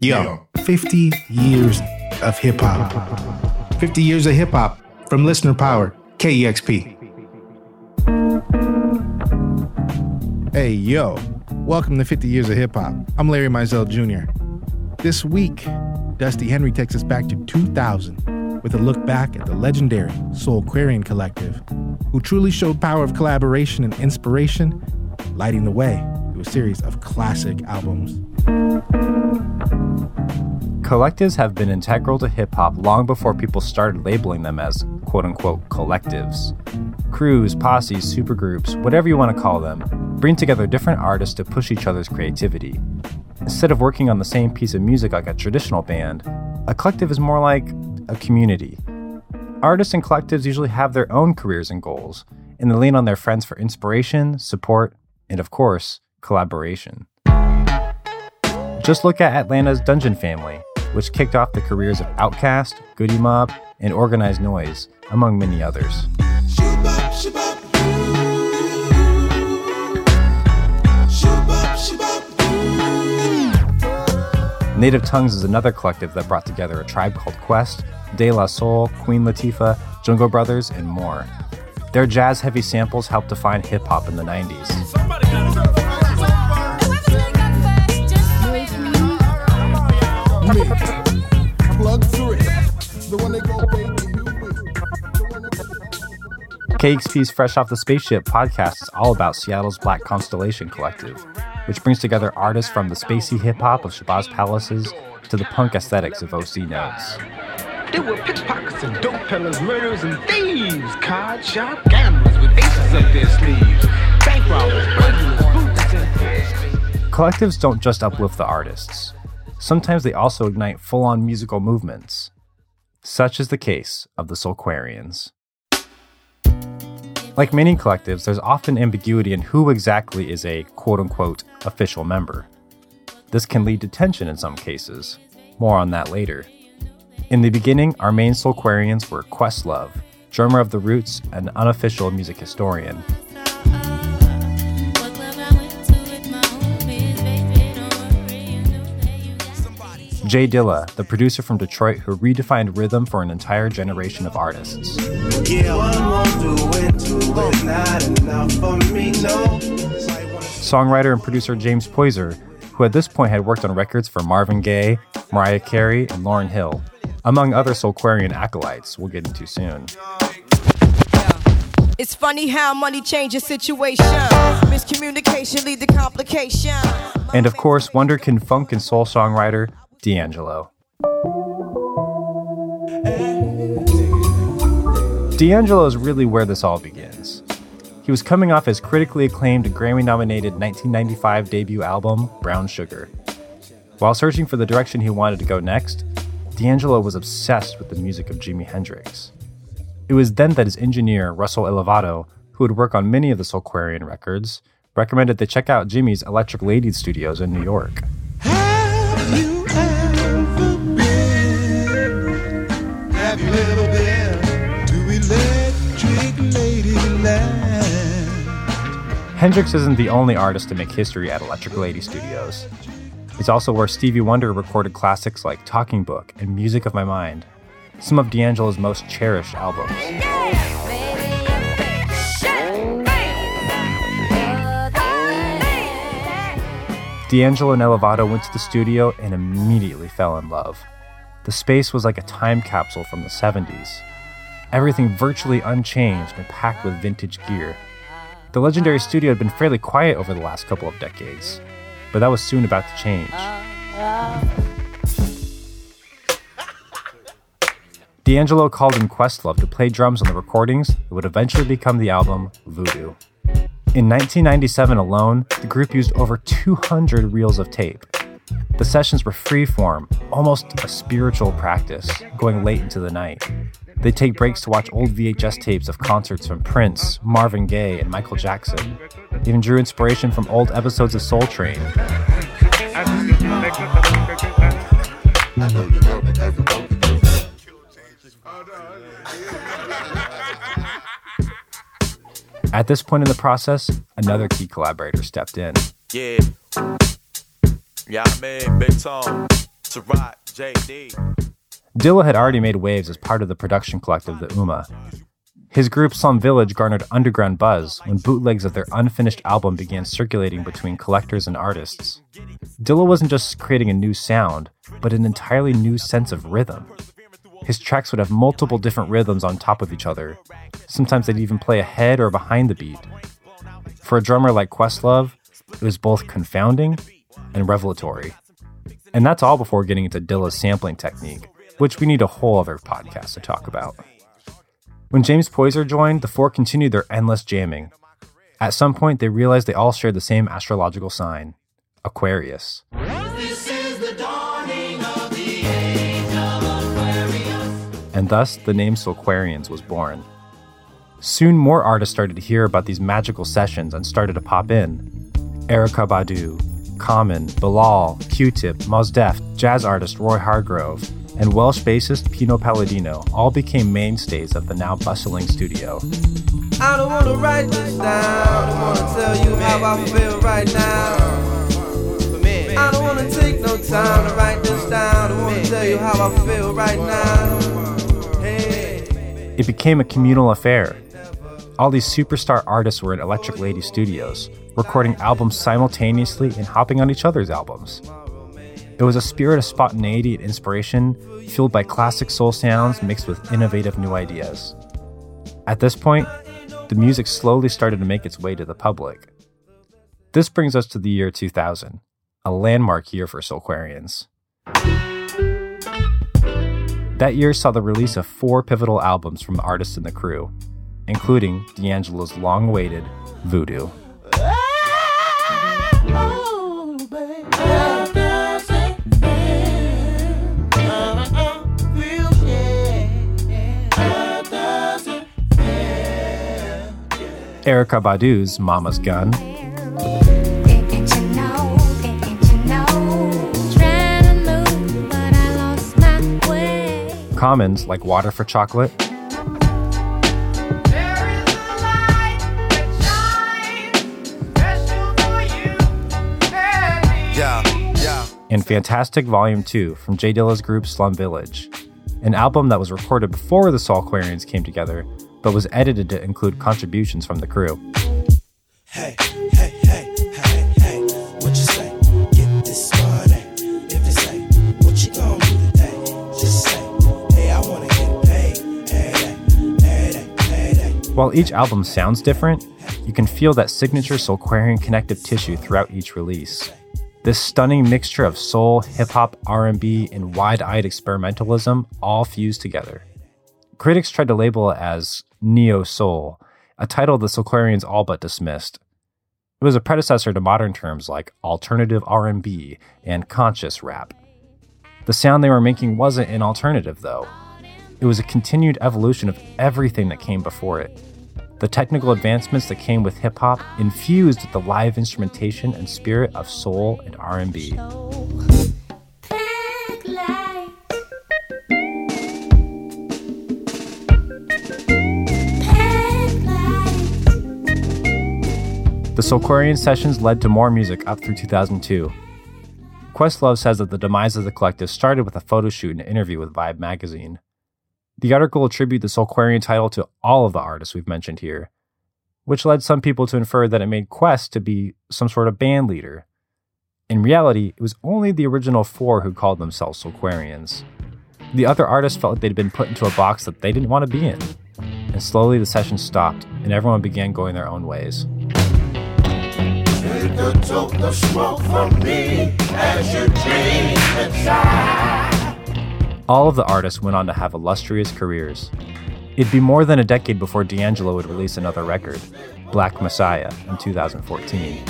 Yo, 50 years of hip hop. 50 years of hip hop from Listener Power, KEXP. Hey, yo, welcome to 50 Years of Hip Hop. I'm Larry Mizell Jr. This week, Dusty Henry takes us back to 2000 with a look back at the legendary Soulquarian Collective, who truly showed power of collaboration and inspiration, lighting the way to a series of classic albums. Collectives have been integral to hip hop long before people started labeling them as quote unquote collectives. Crews, posses, supergroups, whatever you want to call them, bring together different artists to push each other's creativity. Instead of working on the same piece of music like a traditional band, a collective is more like a community. Artists and collectives usually have their own careers and goals, and they lean on their friends for inspiration, support, and of course, collaboration. Just look at Atlanta's Dungeon Family, which kicked off the careers of Outkast, Goodie Mob, and Organized Noise, among many others. Native Tongues is another collective that brought together a tribe called Quest, De La Soul, Queen Latifah, Jungle Brothers, and more. Their jazz heavy samples helped define hip hop in the 90s. KEXP's Fresh Off the Spaceship podcast is all about Seattle's Black Constellation Collective, which brings together artists from the spacey hip hop of Shabazz Palaces to the punk aesthetics of OC Notes. There were pickpockets and dope peddlers, murderers and thieves, card shop gamblers with aces up their sleeves, bank robbers, burglars, boots and Collectives don't just uplift the artists. Sometimes they also ignite full on musical movements. Such is the case of the Soulquarians. Like many collectives, there's often ambiguity in who exactly is a quote unquote official member. This can lead to tension in some cases. More on that later. In the beginning, our main Soulquarians were Questlove, drummer of The Roots and unofficial music historian. J Dilla, the producer from Detroit who redefined rhythm for an entire generation of artists. Songwriter and producer James Poyser, who at this point had worked on records for Marvin Gaye, Mariah Carey, and Lauryn Hill, among other Soulquarian acolytes we'll get into soon. It's funny how money changes situation. Miscommunication lead to complication. And of course, Wonderkin funk and soul songwriter D'Angelo. D'Angelo is really where this all begins. He was coming off his critically acclaimed Grammy nominated 1995 debut album, Brown Sugar. While searching for the direction he wanted to go next, D'Angelo was obsessed with the music of Jimi Hendrix. It was then that his engineer, Russell Elevado, who would work on many of the Soulquarian records, recommended they check out Jimi's Electric Lady Studios in New York. Hendrix isn't the only artist to make history at Electric Lady Studios. It's also where Stevie Wonder recorded classics like Talking Book and Music of My Mind, some of D'Angelo's most cherished albums. D'Angelo and Elevado went to the studio and immediately fell in love. The space was like a time capsule from the 70s. Everything virtually unchanged and packed with vintage gear. The legendary studio had been fairly quiet over the last couple of decades, but that was soon about to change. D'Angelo called in Questlove to play drums on the recordings that would eventually become the album Voodoo. In 1997 alone, the group used over 200 reels of tape. The sessions were free-form, almost a spiritual practice, going late into the night. They'd take breaks to watch old VHS tapes of concerts from Prince, Marvin Gaye, and Michael Jackson. Even drew inspiration from old episodes of Soul Train. At this point in the process, another key collaborator stepped in. Yeah. Yeah, I mean, Big Tone. Dilla had already made waves as part of the production collective The Ummah. His group Slum Village garnered underground buzz when bootlegs of their unfinished album began circulating between collectors and artists. Dilla wasn't just creating a new sound, but an entirely new sense of rhythm. His tracks would have multiple different rhythms on top of each other. Sometimes they'd even play ahead or behind the beat. For a drummer like Questlove, it was both confounding and revelatory. And that's all before getting into Dilla's sampling technique, which we need a whole other podcast to talk about. When James Poyser joined, the four continued their endless jamming. At some point, they realized they all shared the same astrological sign Aquarius. And thus, the name Soulquarians was born. Soon, more artists started to hear about these magical sessions and started to pop in. Erykah Badu, Common, Bilal, Q-Tip, Mos Def, jazz artist Roy Hargrove, and Welsh bassist Pino Palladino all became mainstays of the now bustling studio. I don't wanna write this down, I wanna tell you how I feel right now. I don't wanna take no time to write this down, I wanna tell you how I feel right now. Hey. It became a communal affair. All these superstar artists were in Electric Lady Studios, recording albums simultaneously and hopping on each other's albums. It was a spirit of spontaneity and inspiration, fueled by classic soul sounds mixed with innovative new ideas. At this point, the music slowly started to make its way to the public. This brings us to the year 2000, a landmark year for Soulquarians. That year saw the release of four pivotal albums from the artists in the crew, including D'Angelo's long awaited Voodoo. Erykah Badu's Mama's Gun, Common's Like Water for Chocolate, and Fantastic Volume 2 from J Dilla's group Slum Village, an album that was recorded before the Soulquarians came together, but was edited to include contributions from the crew. Hey, hey, hey, hey, hey, what you say? Get this money. If they say, what you gonna do today? Just say, hey, I wanna get paid. Hey, hey, hey, hey, hey. While each album sounds different, you can feel that signature Soulquarian connective tissue throughout each release. This stunning mixture of soul, hip hop, R&B, and wide-eyed experimentalism all fused together. Critics tried to label it as neo soul, a title the Soulquarians all but dismissed. It was a predecessor to modern terms like alternative R&B and conscious rap. The sound they were making wasn't an alternative though. It was a continued evolution of everything that came before it. The technical advancements that came with hip hop infused the live instrumentation and spirit of soul and R&B. The Soulquarian sessions led to more music up through 2002. Questlove says that the demise of the collective started with a photo shoot and interview with Vibe magazine. The article attributed the Soulquarian title to all of the artists we've mentioned here, which led some people to infer that it made Quest to be some sort of band leader. In reality, it was only the original four who called themselves Soulquarians. The other artists felt like they'd been put into a box that they didn't want to be in. And slowly the session stopped, and everyone began going their own ways. All of the artists went on to have illustrious careers. It'd be more than a decade before D'Angelo would release another record, Black Messiah, in 2014.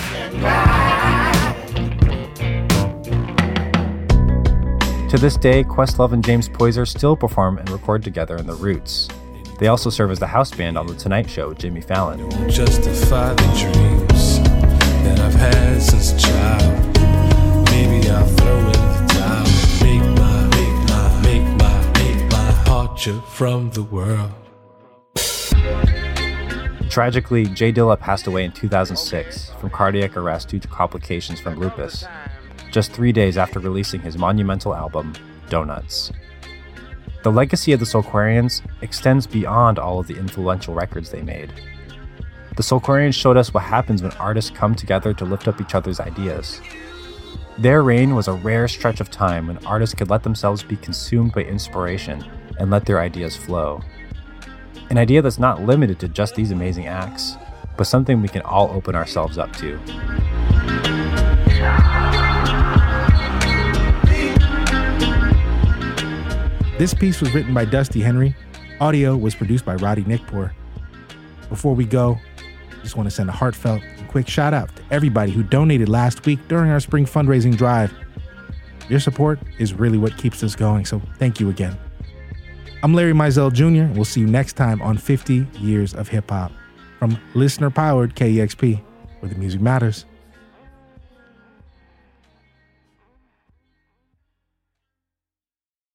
To this day, Questlove and James Poyser still perform and record together in The Roots. They also serve as the house band on The Tonight Show with Jimmy Fallon. That I've had since a child. Maybe I'll throw in the towel, make my, make my, make my, make my departure from the world. Tragically, J Dilla passed away in 2006 from cardiac arrest due to complications from lupus. just three days after releasing his monumental album, Donuts. The legacy of the Soulquarians extends beyond all of the influential records they made. The Soulquarians showed us what happens when artists come together to lift up each other's ideas. Their reign was a rare stretch of time when artists could let themselves be consumed by inspiration and let their ideas flow. An idea that's not limited to just these amazing acts, but something we can all open ourselves up to. This piece was written by Dusty Henry. Audio was produced by Roddy Nikpour. Before we go, just want to send a heartfelt and quick shout out to everybody who donated last week during our spring fundraising drive. Your support is really what keeps us going, so thank you again. I'm Larry Mizell Jr. We'll see you next time on 50 Years of Hip Hop from listener powered KEXP, where the music matters.